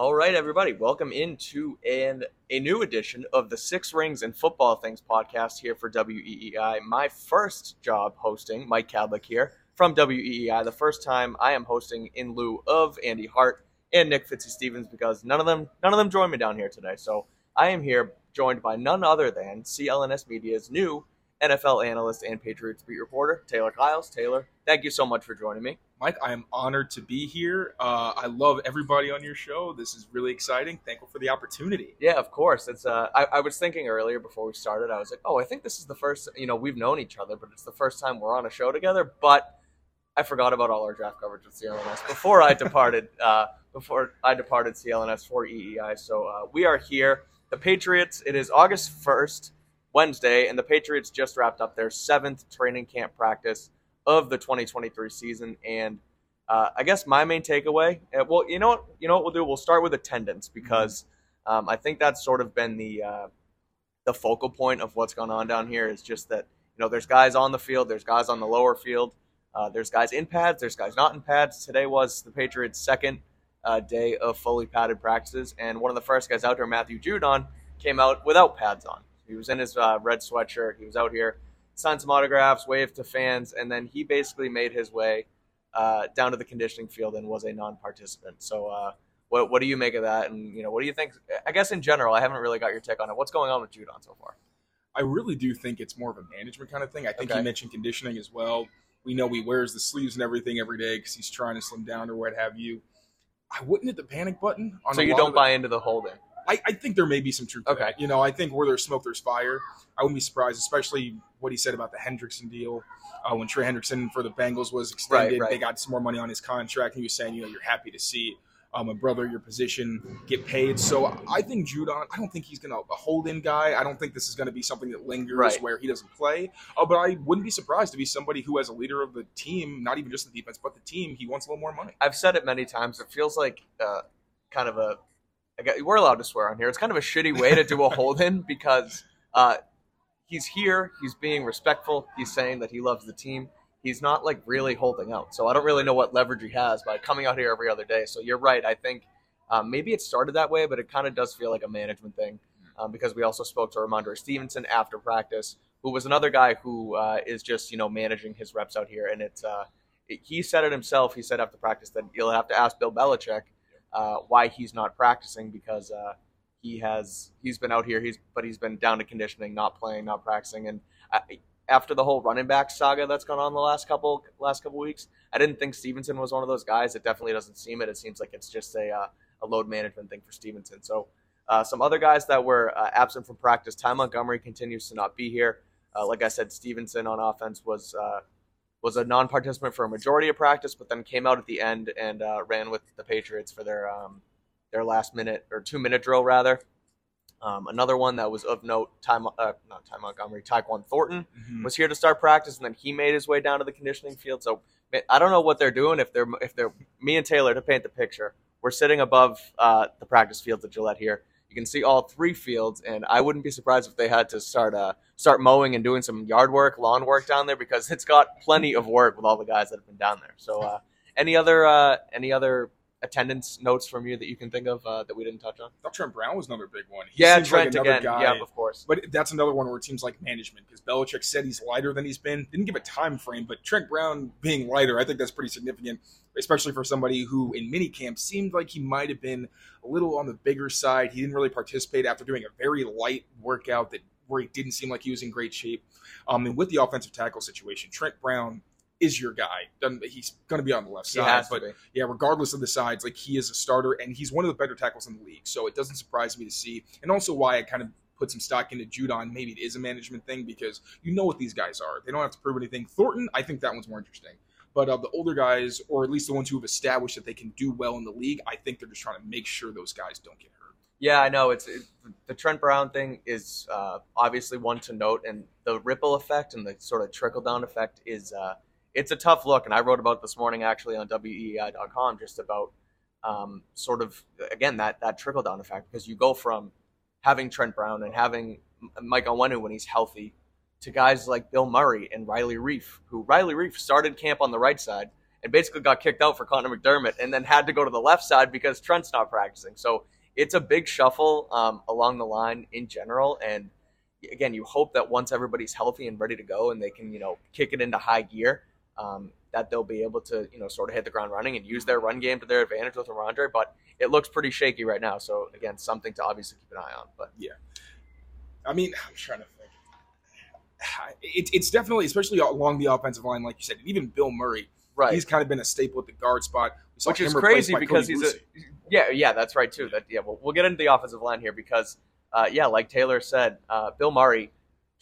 All right, everybody, welcome into an, a new edition of the Six Rings and Football Things podcast here for WEEI. My first job hosting, Mike Kadlick here from WEEI. The first time I am hosting in lieu of Andy Hart and Nick Fitzstevens because none of them none of them joined me down here today. So I am here joined by none other than CLNS Media's new NFL analyst and Patriots beat reporter, Taylor Kyles. Taylor, thank you so much for joining me. Mike, I am honored to be here. Uh, I love everybody on your show. This is really exciting. Thankful for the opportunity. Yeah, of course. It's. Uh, I, I was thinking earlier before we started. I was like, oh, I think this is the first. You know, we've known each other, but it's the first time we're on a show together. But I forgot about all our draft coverage with CLNS before I departed. Uh, before I departed CLNS for EEI. So uh, we are here. The Patriots. It is August first. Wednesday, and the Patriots just wrapped up their seventh training camp practice of the 2023 season. And uh, I guess my main takeaway, uh, well, you know what, you know what we'll do. We'll start with attendance because um, I think that's sort of been the uh, the focal point of what's going on down here. Is just that you know there's guys on the field, there's guys on the lower field, uh, there's guys in pads, there's guys not in pads. Today was the Patriots' second uh, day of fully padded practices, and one of the first guys out there, Matthew Judon, came out without pads on. He was in his uh, red sweatshirt. He was out here, signed some autographs, waved to fans, and then he basically made his way uh, down to the conditioning field and was a non-participant. So, uh, what what do you make of that? And you know, what do you think? I guess in general, I haven't really got your take on it. What's going on with Judon so far? I really do think it's more of a management kind of thing. I think Okay. he mentioned conditioning as well. We know he wears the sleeves and everything every day because he's trying to slim down or what have you. I wouldn't hit the panic button. On So you don't buy into the holding? I, I think there may be some truth. Okay. that. You know, I think where there's smoke, there's fire. I wouldn't be surprised, especially what he said about the Hendrickson deal. Uh, when Trey Hendrickson for the Bengals was extended, Right, right. they got some more money on his contract. He was saying, you know, you're happy to see um, a brother your position get paid. So I think Judon. I don't think he's going to a hold in guy. I don't think this is going to be something that lingers Right. where he doesn't play. Uh, but I wouldn't be surprised to be somebody who, as a leader of the team, not even just the defense, but the team, he wants a little more money. I've said it many times. It feels like uh, kind of a. I got, we're allowed to swear on here. It's kind of a shitty way to do a hold in because uh, he's here. He's being respectful. He's saying that he loves the team. He's not like really holding out. So I don't really know what leverage he has by coming out here every other day. So you're right. I think um, maybe it started that way, but it kind of does feel like a management thing um, because we also spoke to Rhamondre Stevenson after practice, who was another guy who uh, is just you know managing his reps out here, and it's. Uh, he said it himself. He said after practice that you'll have to ask Bill Belichick uh, why he's not practicing because uh, he has he's been out here. He's but he's been down to conditioning, not playing, not practicing. And I, after the whole running back saga that's gone on the last couple last couple weeks, I didn't think Stevenson was one of those guys. It definitely doesn't seem it. It seems like it's just a uh, a load management thing for Stevenson. So uh, some other guys that were uh, absent from practice. Ty Montgomery continues to not be here. Uh, like I said, Stevenson on offense was was a non-participant for a majority of practice, but then came out at the end and uh, ran with the Patriots for their um, their last minute or two minute drill rather. Um, another one that was of note, Ty, uh, not Ty Montgomery, Tyquan Thornton Mm-hmm. was here to start practice, and then he made his way down to the conditioning field. So man, I don't know what they're doing. If they're if they're me and Taylor to paint the picture, we're sitting above uh, the practice fields at Gillette here. You can see all three fields, and I wouldn't be surprised if they had to start uh, start mowing and doing some yard work, lawn work down there because it's got plenty of work with all the guys that have been down there. So, uh, any other uh, any other attendance notes from you that you can think of uh, that we didn't touch on? Trent Brown was another big one. He yeah, seems Trent like another again. guy- Yeah, of course. But that's another one where it seems like management because Belichick said he's lighter than he's been. Didn't give a time frame, but Trent Brown being lighter, I think that's pretty significant, especially for somebody who in minicamp seemed like he might have been a little on the bigger side. He didn't really participate after doing a very light workout that where he didn't seem like he was in great shape. Um, and with the offensive tackle situation, Trent Brown is your guy. Doesn't- He's going to be on the left side, but be. yeah, regardless of the sides, like he is a starter and he's one of the better tackles in the league. So it doesn't surprise me to see, and also why I kind of put some stock into Judon. Maybe it is a management thing because you know what these guys are. They don't have to prove anything. Thornton, I think that one's more interesting. But uh, the older guys, or at least the ones who have established that they can do well in the league, I think they're just trying to make sure those guys don't get hurt. Yeah, I know. It's it, the Trent Brown thing is uh, obviously one to note, and the ripple effect and the sort of trickle down effect is uh, it's a tough look. And I wrote about this morning actually on WEI.com just about um, sort of again that that trickle down effect because you go from having Trent Brown and having Mike Onwenu when he's healthy to guys like Bill Murray and Riley Reiff, who Riley Reiff started camp on the right side and basically got kicked out for Conor McDermott and then had to go to the left side because Trent's not practicing. So it's a big shuffle um, along the line in general. And again, you hope that once everybody's healthy and ready to go and they can, you know, kick it into high gear, um, that they'll be able to, you know, sort of hit the ground running and use their run game to their advantage with Rhamondre. But it looks pretty shaky right now. So again, something to obviously keep an eye on. But yeah, I mean, I'm trying to think. It, it's definitely, especially along the offensive line, like you said, and even Bill Murray, right. he's kind of been a staple at the guard spot. Which is crazy because Cody he's a yeah yeah that's right too that yeah we'll, we'll get into the offensive line here because uh, yeah like Taylor said uh, Bill Murray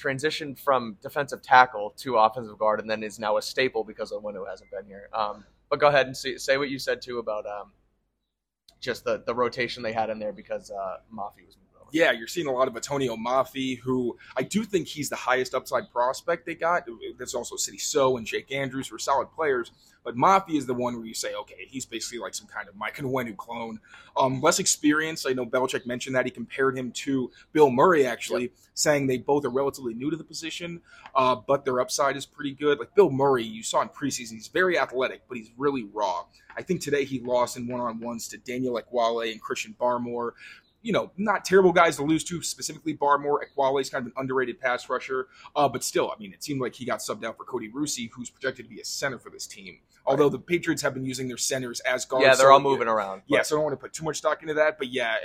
transitioned from defensive tackle to offensive guard and then is now a staple because of one who hasn't been here. Um, but go ahead and see, say what you said too about um, just the the rotation they had in there because uh, Mafi was Yeah, you're seeing a lot of Antonio Mafi, who I do think he's the highest upside prospect they got. There's also Sidy Sow and Jake Andrews, who are solid players. But Mafi is the one where you say, okay, he's basically like some kind of Mike Onwenu clone. Um, less experience. I know Belichick mentioned that. He compared him to Bill Murray, actually, saying they both are relatively new to the position, uh, but their upside is pretty good. Like Bill Murray, you saw in preseason, he's very athletic, but he's really raw. I think today he lost in one on ones to Daniel Ekuale and Christian Barmore you know, not terrible guys to lose to, specifically Barmore. Ekuale's kind of an underrated pass rusher. Uh, but still, I mean, it seemed like he got subbed out for Cody Rusi, who's projected to be a center for this team. Although the Patriots have been using their centers as guards. yeah they're so- all moving around Yeah, so I don't want to put too much stock into that. But yeah,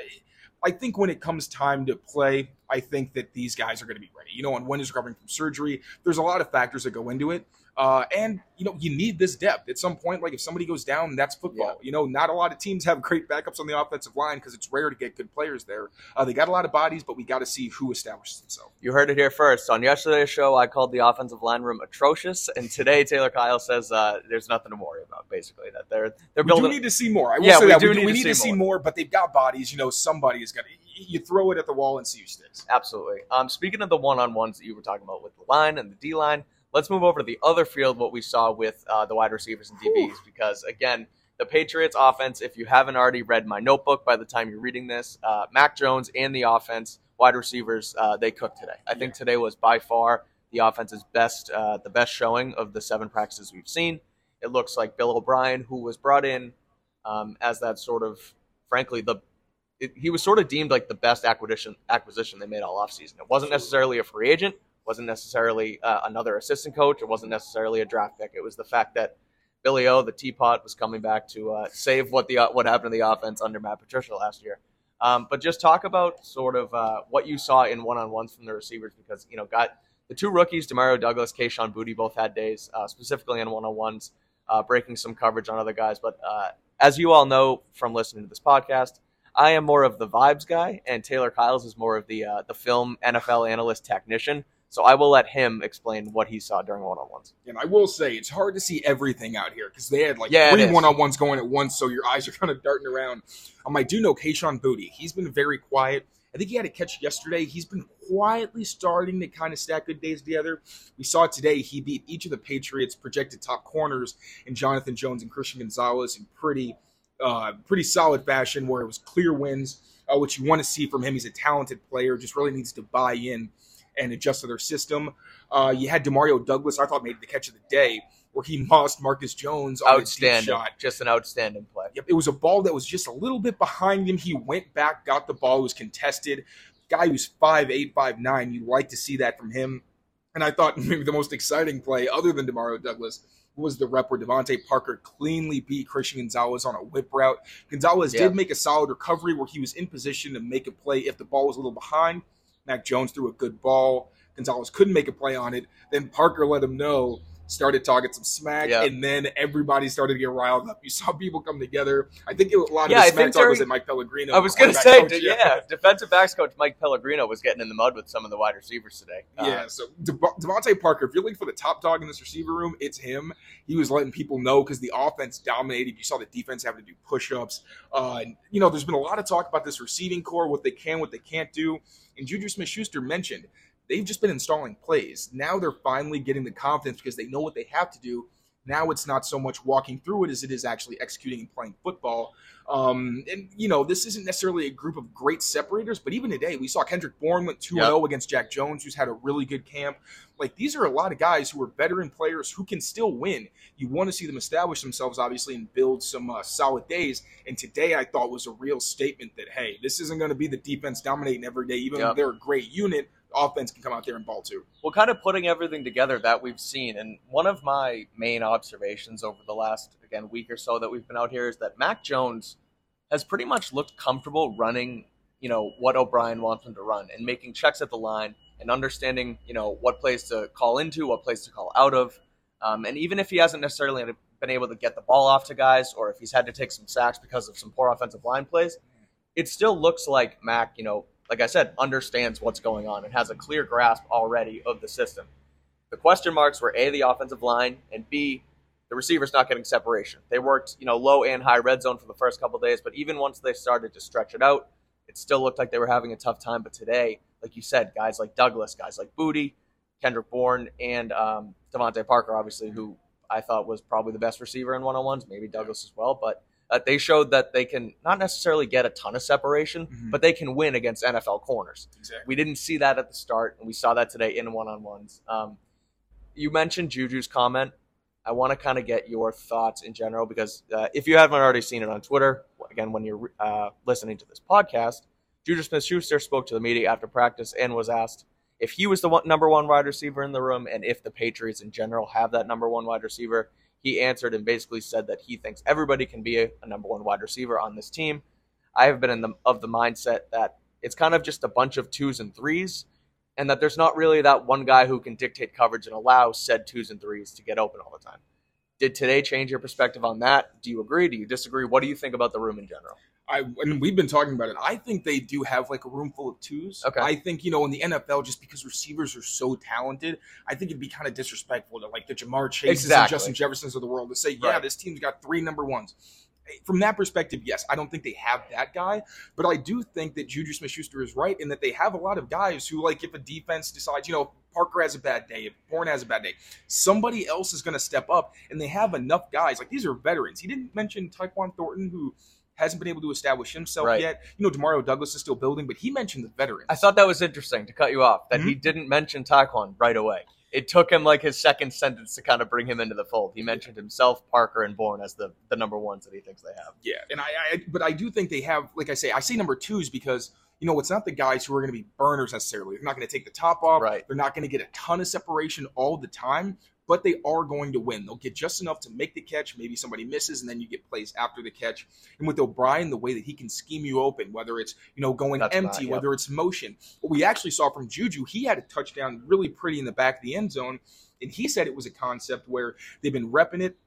I think when it comes time to play, I think that these guys are going to be ready. You know, and when is recovering from surgery, there's a lot of factors that go into it. Uh, and you know, you need this depth at some point. Like if somebody goes down, that's football. You know, not a lot of teams have great backups on the offensive line because it's rare to get good players there. Uh, they got a lot of bodies, but we got to see who establishes himself. You heard it here first. On yesterday's show, I called the offensive line room atrocious, and today Taylor Kyle says uh, there's nothing to worry about. Basically, that they're they're We do building. need to see more. I will Yeah, say we that do we, need we to see to see more. more, but they've got bodies. You know, somebody is going to. You throw it at the wall and see who sticks. Absolutely. Um, speaking of the one-on-ones that you were talking about with the line and the D line, let's move over to the other field. What we saw with uh, the wide receivers and DBs, because again, the Patriots offense. If you haven't already read my notebook by the time you're reading this, uh, Mac Jones and the offense, wide receivers, uh, they cooked today. I think today was by far the offense's best, uh, the best showing of the seven practices we've seen. It looks like Bill O'Brien, who was brought in um, as that sort of, frankly, the it, he was sort of deemed like the best acquisition acquisition they made all offseason. It wasn't necessarily a free agent, wasn't necessarily uh, another assistant coach, it wasn't necessarily a draft pick. It was the fact that Billy O, the teapot, was coming back to uh, save what the what happened to the offense under Matt Patricia last year. Um, but just talk about sort of uh, what you saw in one on ones from the receivers because you know got the two rookies, Demario Douglas, Kayshawn Boutte, both had days, uh, specifically in one on ones, breaking some coverage on other guys. But uh, as you all know from listening to this podcast, I am more of the vibes guy, and Taylor Kyles is more of the uh, the film NFL analyst technician. So I will let him explain what he saw during one on ones. And I will say, it's hard to see everything out here because they had like Yeah, three one on ones going at once, so your eyes are kind of darting around. Um, I do know Kayshawn Boutte. He's been very quiet. I think he had a catch yesterday. He's been quietly starting to kind of stack good days together. We saw today. He beat each of the Patriots' projected top corners in Jonathan Jones and Christian Gonzalez in pretty, uh, pretty solid fashion, where it was clear wins, uh, which you want to see from him. He's a talented player, just really needs to buy in and adjust to their system. Uh, you had Demario Douglas, I thought made the catch of the day. where he mossed Marcus Jones on a deep shot. just an outstanding play. Yep, it was a ball that was just a little bit behind him. He went back, got the ball, it was contested. Guy who's five eight, five nine. You'd like to see that from him. And I thought maybe the most exciting play, other than Demario Douglas, was the rep where DeVante Parker cleanly beat Christian Gonzalez on a whip route. Gonzalez Yeah. did make a solid recovery where he was in position to make a play if the ball was a little behind. Mac Jones threw a good ball. Gonzalez couldn't make a play on it. Then Parker let him know, started talking some smack, Yeah. and then everybody started to get riled up. You saw people come together. I think it, a lot of Yeah, I the smack talk was at Mike Pellegrino. I was going to say, coach, yeah, defensive backs coach Mike Pellegrino was getting in the mud with some of the wide receivers today. Uh, Yeah, so De- DeVante Parker, if you're looking for the top dog in this receiver room, it's him. He was letting people know because the offense dominated. You saw the defense having to do push-ups. Uh, and, you know, there's been a lot of talk about this receiving core, what they can, what they can't do. And Juju Smith-Schuster mentioned they've just been installing plays. Now they're finally getting the confidence because they know what they have to do. Now it's not so much walking through it as it is actually executing and playing football. Um, and you know, this isn't necessarily a group of great separators, but even today we saw Kendrick Bourne went 2 0 against Jack Jones, who's had a really good camp. Like these are a lot of guys who are veteran players who can still win. You want to see them establish themselves, obviously, and build some uh, solid days. And today I thought was a real statement that hey, this isn't going to be the defense dominating every day, even though they're a great unit. Offense can come out there and ball too. well, kind of putting everything together that we've seen. And one of my main observations over the last, again, week or so that we've been out here is that Mac Jones has pretty much looked comfortable running, you know, what O'Brien wants him to run and making checks at the line and understanding, you know, what plays to call into, what plays to call out of. Um, and even if he hasn't necessarily been able to get the ball off to guys or if he's had to take some sacks because of some poor offensive line plays, it still looks like Mac, you know, like I said, understands what's going on and has a clear grasp already of the system. The question marks were A, the offensive line, and B, the receivers not getting separation. They worked, you know, low and high red zone for the first couple days, but even once they started to stretch it out, it still looked like they were having a tough time. But today, like you said, guys like Douglas, guys like Boutte, Kendrick Bourne, and um, DeVante Parker, obviously, who I thought was probably the best receiver in one on ones, maybe Douglas as well. But uh, they showed that they can not necessarily get a ton of separation, Mhm. but they can win against NFL corners. Exactly. We didn't see that at the start, and we saw that today in one on ones. Um, you mentioned Juju's comment. I want to kind of get your thoughts in general because uh, if you haven't already seen it on Twitter, again, when you're uh, listening to this podcast, Juju Smith Schuster spoke to the media after practice and was asked if he was the one, number one wide receiver in the room and if the Patriots in general have that number one wide receiver. He answered and basically said that he thinks everybody can be a, a number one wide receiver on this team. I have been in the of the mindset that it's kind of just a bunch of twos and threes, and that there's not really that one guy who can dictate coverage and allow said twos and threes to get open all the time. Did today change your perspective on that? Do you agree? Do you disagree? What do you think about the room in general? I and we've been talking about it. I think they do have like a room full of twos. Okay. I think you know in the NFL, just because receivers are so talented, I think it'd be kind of disrespectful to like the Ja'Marr Chases and Justin Jeffersons of the world to say, yeah, Right. this team's got three number ones. Eh, from that perspective, yes, I don't think they have that guy, but I do think that Juju Smith-Schuster is right in that they have a lot of guys who, like, if a defense decides, you know, Parker has a bad day, if Bourne has a bad day, somebody else is going to step up, and they have enough guys. Like these are veterans. He didn't mention Tyquan Thornton, who hasn't been able to establish himself Right. yet. You know, Demario Douglas is still building, but he mentioned the veterans. I thought that was interesting to cut you off that he mm-hmm. didn't mention Tyquan right away. It took him like his second sentence to kind of bring him into the fold. He mentioned himself, Parker, and Bourne as the, the number ones that he thinks they have. Yeah, and I, I, but I do think they have, like I say, I say number twos because you know it's not the guys who are going to be burners necessarily. They're not going to take the top off. Right. They're not going to get a ton of separation all the time, but they are going to win. They'll get just enough to make the catch. Maybe somebody misses, and then you get plays after the catch. And with O'Brien, the way that he can scheme you open, whether it's you know going That's empty, whether it's motion. What we actually saw from Juju, he had a touchdown really pretty in the back of the end zone, and he said it was a concept where they've been repping it.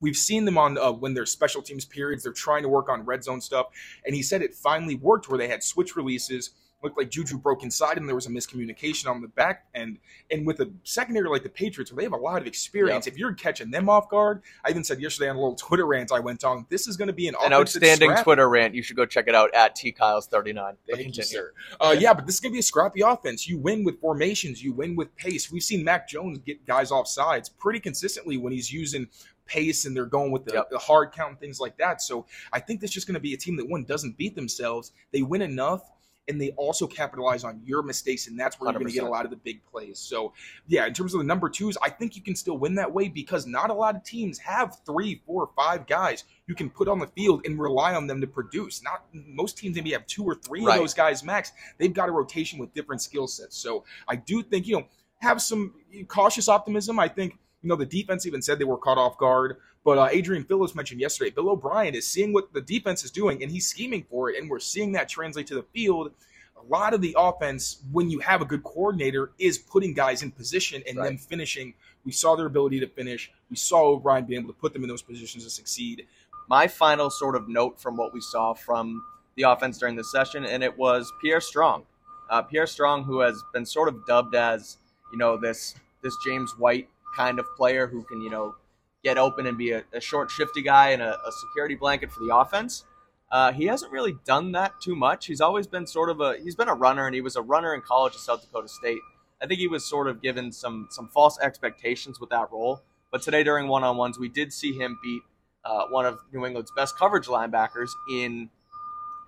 We've seen them on uh, when there's special teams periods. They're trying to work on red zone stuff, and he said it finally worked where they had switch releases. Looked like Juju broke inside him. There was a miscommunication on the back end, and with a secondary like the Patriots, where they have a lot of experience. If you're catching them off guard, I even said yesterday on a little Twitter rant I went on. This is going to be an, An outstanding scrap. Twitter rant. You should go check it out at tkyles39. But Thank you, sir. Uh, yeah, but this is going to be a scrappy offense. You win with formations. You win with pace. We've seen Mac Jones get guys off sides pretty consistently when he's using pace and they're going with the, Yep. the hard count and things like that. So I think this is just going to be a team that one doesn't beat themselves. They win enough. And they also capitalize on your mistakes, and that's where you are going to get a lot of the big plays. So, yeah, in terms of the number twos, I think you can still win that way because not a lot of teams have three, four, five guys you can put on the field and rely on them to produce. Not most teams maybe have two or three Right. of those guys max. They've got a rotation with different skill sets. So I do think you know have some cautious optimism. I think you know the defense even said they were caught off guard. But uh, Adrian Phillips mentioned yesterday, Bill O'Brien is seeing what the defense is doing and he's scheming for it, and we're seeing that translate to the field. A lot of the offense, when you have a good coordinator, is putting guys in position and Right. then finishing. We saw their ability to finish. We saw O'Brien being able to put them in those positions to succeed. my final sort of note from what we saw from the offense during the session, and it was Pierre Strong. Uh, Pierre Strong, who has been sort of dubbed as, you know, this this James White kind of player who can, you know, get open and be a, a short, shifty guy and a, a security blanket for the offense. Uh, he hasn't really done that too much. He's always been sort of a he's been a runner, and he was a runner in college at South Dakota State. I think he was sort of given some some false expectations with that role. But today during one on ones, we did see him beat uh, one of New England's best coverage linebackers in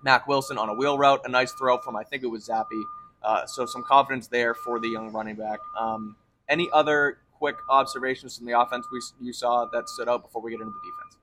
Mack Wilson on a wheel route, a nice throw from I think it was Zappe. Uh, so some confidence there for the young running back. Um, any other quick observations from the offense we you saw that stood out before we get into the defense?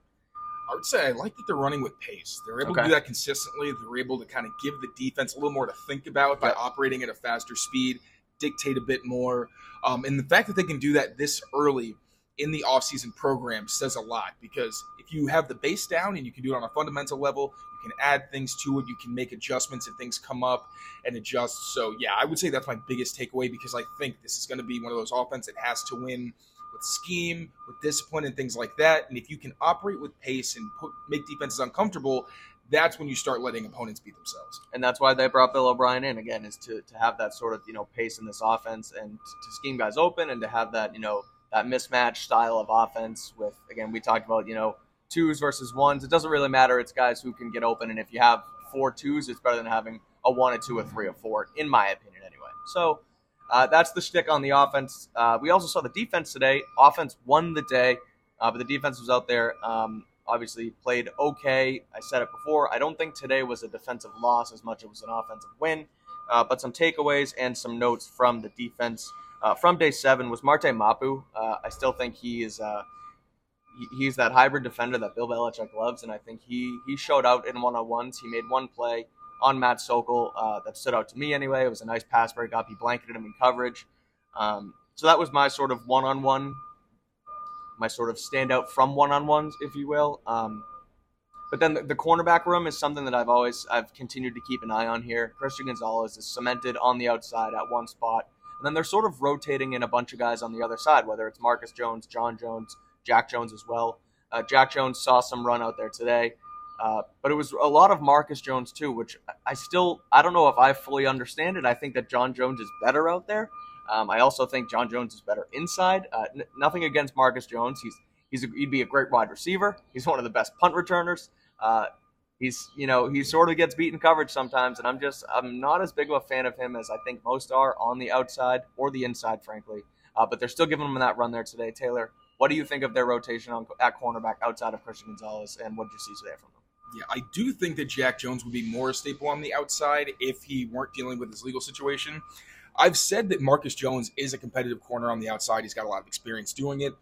I would say I like that they're running with pace. They're able to do that consistently. They're able to kind of give the defense a little more to think about by Yep. operating at a faster speed, dictate a bit more. Um, and the fact that they can do that this early in the offseason program says a lot because if you have the base down and you can do it on a fundamental level, can add things to it, you can make adjustments if things come up and adjust. So, yeah, I would say that's my biggest takeaway because I think this is going to be one of those offense that has to win with scheme, with discipline, and things like that. And if you can operate with pace and put make defenses uncomfortable, that's when you start letting opponents beat themselves. and that's why they brought Bill O'Brien in again is to, to have that sort of you know pace in this offense and to, scheme guys open and to have that you know that mismatch style of offense with again we talked about you know twos versus ones it doesn't really matter it's guys who can get open and if you have four twos it's better than having a one a two a three a four in my opinion anyway so uh, that's the shtick on the offense uh, we also saw the defense today offense won the day uh, but the defense was out there um, obviously played okay. I said it before. I don't think today was a defensive loss as much as it was an offensive win. Uh, but some takeaways and some notes from the defense uh, from day seven was Marte Mapu. Uh, I still think he is he's that hybrid defender that Bill Belichick loves, and I think he he showed out in one on ones. He made one play on Matt Sokol uh, that stood out to me anyway. It was a nice pass breakup. He blanketed him in coverage. Um, so that was my sort of one on one my sort of standout from one-on-ones, if you will. Um, but then the, the cornerback room is something that I've always I've continued to keep an eye on here. Christian Gonzalez is cemented on the outside at one spot, and then they're sort of rotating in a bunch of guys on the other side, whether it's Marcus Jones, John Jones, Jack Jones as well. Uh, Jack Jones saw some run out there today, uh, but it was a lot of Marcus Jones too, which I still I don't know if I fully understand it. I think that John Jones is better out there. Um, I also think John Jones is better inside. Uh, n- nothing against Marcus Jones. He's he's a, he'd be a great wide receiver. He's one of the best punt returners. Uh, he's you know he sort of gets beaten coverage sometimes, and I'm just I'm not as big of a fan of him as I think most are on the outside or the inside, frankly. Uh, but they're still giving him that run there today. Taylor, what do you think of their rotation on at cornerback outside of Christian Gonzalez, and what did you see today from them? Yeah, I do think that Jack Jones would be more a staple on the outside if he weren't dealing with his legal situation. I've said that Marcus Jones is a competitive corner on the outside. He's got a lot of experience doing it.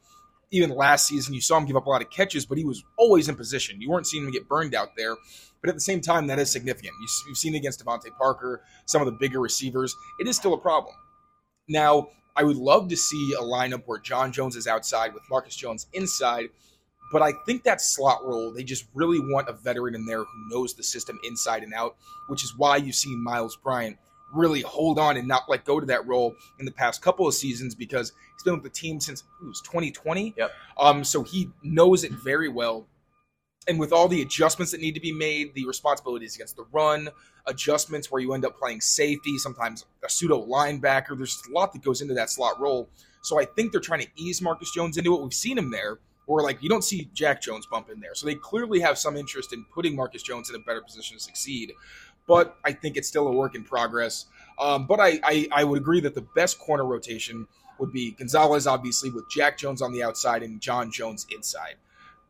Even last season, you saw him give up a lot of catches, but he was always in position. You weren't seeing him get burned out there. But at the same time, that is significant. You- You've seen it against DeVante Parker, some of the bigger receivers. It is still a problem. Now, I would love to see a lineup where John Jones is outside with Marcus Jones inside, but I think that slot role, they just really want a veteran in there who knows the system inside and out, which is why you've seen Myles Bryant really hold on and not let go to that role in the past couple of seasons because he's been with the team since it was 2020. Yep. Um, so he knows it very well. And with all the adjustments that need to be made, the responsibilities against the run, adjustments where you end up playing safety, sometimes a pseudo linebacker, there's a lot that goes into that slot role. So I think they're trying to ease Marcus Jones into it. We've seen him there, or like you don't see Jack Jones bump in there. So they clearly have some interest in putting Marcus Jones in a better position to succeed. But I think it's still a work in progress. Um, but I, I, I would agree that the best corner rotation would be Gonzalez, obviously, with Jack Jones on the outside and John Jones inside.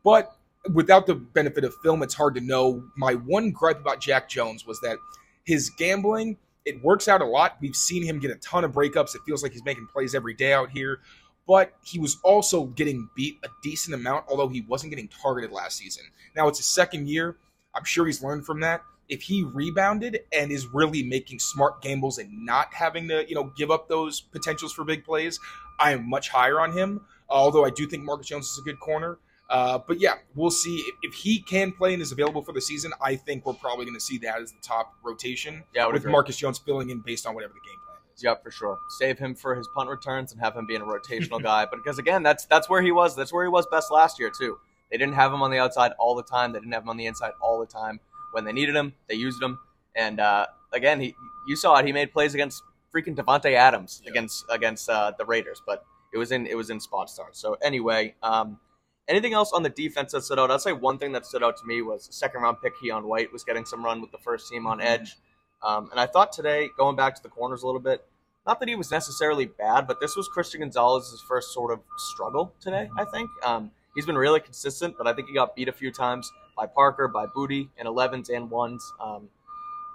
But without the benefit of film, it's hard to know. My one gripe about Jack Jones was that his gambling, it works out a lot. We've seen him get a ton of breakups. It feels like he's making plays every day out here. But he was also getting beat a decent amount, although he wasn't getting targeted last season. Now it's his second year. I'm sure he's learned from that. If he rebounded and is really making smart gambles and not having to, you know, give up those potentials for big plays, I am much higher on him. Although I do think Marcus Jones is a good corner. Uh, but yeah, we'll see if, if, he can play and is available for the season. I think we're probably going to see that as the top rotation. Yeah, with agree. Marcus Jones filling in based on whatever the game plan is. Yep, for sure. Save him for his punt returns and have him being a rotational guy. But because again, that's that's where he was. That's where he was best last year too. They didn't have him on the outside all the time. They didn't have him on the inside all the time. When they needed him, they used him. And uh, again, he you saw it. He made plays against freaking Davante Adams yeah. against against uh, the Raiders, but it was in it was in spot starts. So anyway. Um, Anything else on the defense that stood out? I'd say one thing that stood out to me was second round pick Keion White was getting some run with the first team on mm-hmm. edge. Um, and I thought today, going back to the corners a little bit, not that he was necessarily bad, but this was Christian Gonzalez's first sort of struggle today, I think. Um, he's been really consistent, but I think he got beat a few times by Parker, by Boutte, in 11s and 1s. Um,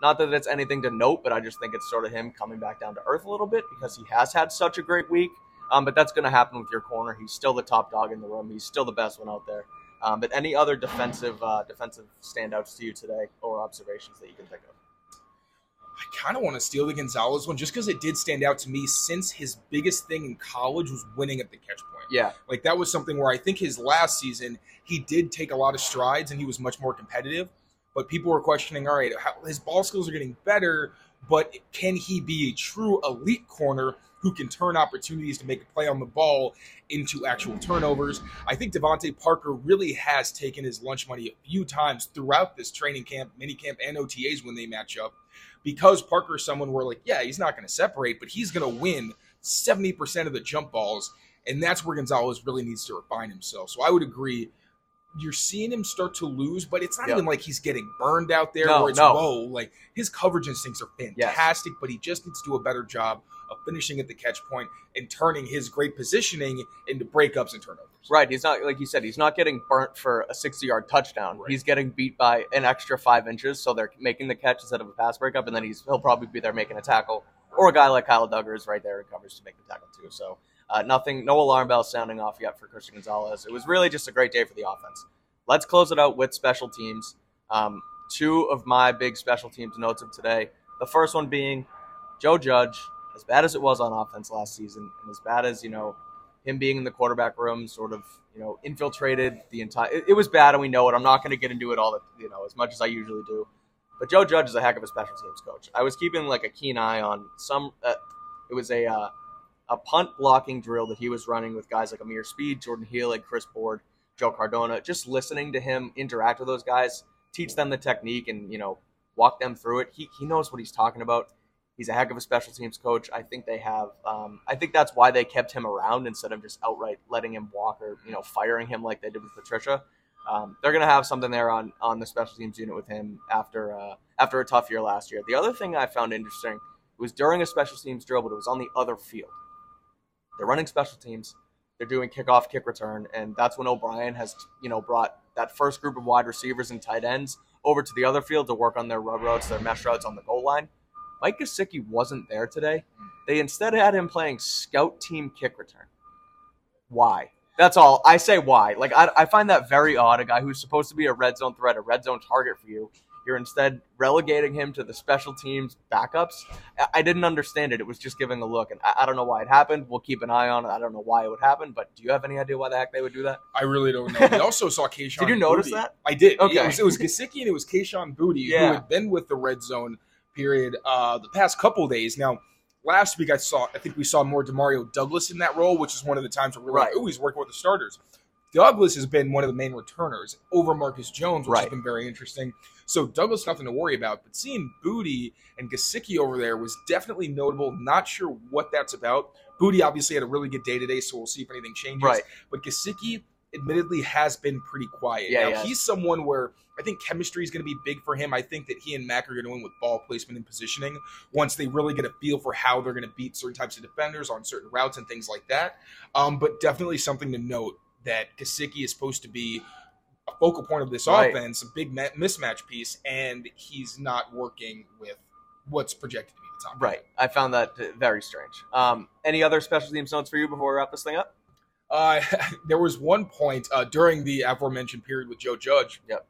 not that it's anything to note, but I just think it's sort of him coming back down to earth a little bit because he has had such a great week. Um, but that's going to happen with your corner. He's still the top dog in the room. He's still the best one out there. Um, but any other defensive uh, defensive standouts to you today or observations that you can think of? I kind of want to steal the Gonzalez one just because it did stand out to me since his biggest thing in college was winning at the catch point. Yeah. Like that was something where I think his last season, he did take a lot of strides and he was much more competitive. But people were questioning, all right, how, his ball skills are getting better, but can he be a true elite corner who can turn opportunities to make a play on the ball into actual turnovers. I think DeVante Parker really has taken his lunch money a few times throughout this training camp, mini camp, and OTAs when they match up. Because Parker is someone where, like, yeah, he's not going to separate, but he's going to win 70% of the jump balls. And that's where Gonzalez really needs to refine himself. So I would agree you're seeing him start to lose, but it's not yep. even like he's getting burned out there no, or it's no. low. Like his coverage instincts are fantastic, yes. but he just needs to do a better job of finishing at the catch point and turning his great positioning into breakups and turnovers. Right. He's not like you said, he's not getting burnt for a 60 yard touchdown. Right. He's getting beat by an extra five inches, so they're making the catch instead of a pass breakup, and then he's he'll probably be there making a tackle. Or a guy like Kyle Dugger is right there in coverage to make the tackle too. So uh, nothing, no alarm bells sounding off yet for Christian Gonzalez. It was really just a great day for the offense. Let's close it out with special teams. Um, two of my big special teams notes of today. The first one being Joe Judge, as bad as it was on offense last season, and as bad as you know him being in the quarterback room, sort of you know infiltrated the entire. It, it was bad, and we know it. I'm not going to get into it all the you know as much as I usually do. But Joe Judge is a heck of a special teams coach. I was keeping like a keen eye on some. Uh, it was a uh, a punt blocking drill that he was running with guys like Ameer Speed, Jordan Healig, Chris Board Joe Cardona, just listening to him interact with those guys, teach them the technique and, you know, walk them through it. He, he knows what he's talking about. He's a heck of a special teams coach. I think they have, um, I think that's why they kept him around instead of just outright letting him walk or, you know, firing him like they did with Patricia. Um, they're to have something there on, on the special teams unit with him after, uh, after a tough year last year. The other thing I found interesting was during a special teams drill, but it was on the other field. They're running special teams they're doing kickoff, kick return, and that's when O'Brien has you know brought that first group of wide receivers and tight ends over to the other field to work on their rub routes, their mesh routes on the goal line. Mike Gesicki wasn't there today. They instead had him playing scout team kick return. Why? That's all. I say why. Like I, I find that very odd. A guy who's supposed to be a red zone threat, a red zone target for you, you're instead relegating him to the special teams backups. I didn't understand it. It was just giving a look, and I, don't know why it happened. We'll keep an eye on it. I don't know why it would happen, but do you have any idea why the heck they would do that? I really don't know. We also saw Kayshon. Did you notice Boutte. that? I did. Okay, it was, it was Gesicki and it was Kayshon Boutte yeah. who had been with the red zone period uh, the past couple days. Now, last week I saw, I think we saw more Demario Douglas in that role, which is one of the times where we're right. like, oh, he's working with the starters. Douglas has been one of the main returners over Marcus Jones, which right. has been very interesting. So Douglas nothing to worry about. But seeing Boutte and Gesicki over there was definitely notable. Not sure what that's about. Boutte obviously had a really good day today, so we'll see if anything changes. Right. But Gesicki admittedly has been pretty quiet. Yeah, now, he's someone where I think chemistry is going to be big for him. I think that he and Mac are going to win with ball placement and positioning once they really get a feel for how they're going to beat certain types of defenders on certain routes and things like that. Um, but definitely something to note that Gesicki is supposed to be a focal point of this right. offense, a big mismatch piece, and he's not working with what's projected to be the top. Right. I found that very strange. Um, any other special teams notes for you before we wrap this thing up? Uh, there was one point uh, during the aforementioned period with Joe Judge. Yep.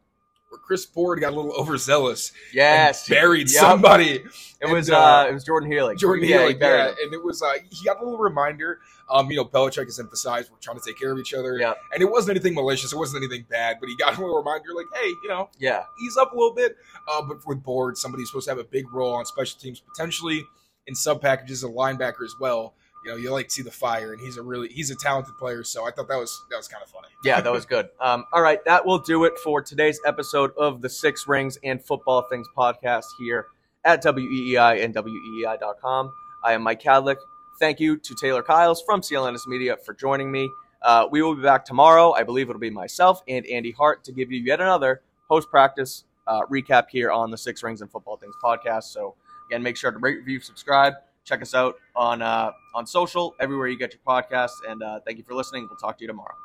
Where Chris Board got a little overzealous. Yes. buried Yep. somebody. It And, was uh, uh, it was Jordan Healing. Jordan yeah, Healing, he buried yeah, him. and it was uh, he got a little reminder. Um, you know, Belichick has emphasized we're trying to take care of each other, Yeah. and it wasn't anything malicious, it wasn't anything bad, but he got a little reminder, like, hey, you know, Yeah. ease up a little bit. Uh, but with board, somebody's supposed to have a big role on special teams, potentially in sub packages, a linebacker as well. You know, you like to see the fire, and he's a really he's a talented player. So I thought that was that was kind of funny. Yeah, that was good. Um, all right, that will do it for today's episode of the Six Rings and Football Things podcast here at WEEI and WEEI.com. I am Mike Kadlick. Thank you to Taylor Kyles from CLNS Media for joining me. Uh, we will be back tomorrow. I believe it'll be myself and Andy Hart to give you yet another post practice uh, recap here on the Six Rings and Football Things podcast. So, again, make sure to rate, review, subscribe. Check us out on uh, on social, everywhere you get your podcasts. And uh, thank you for listening. We'll talk to you tomorrow.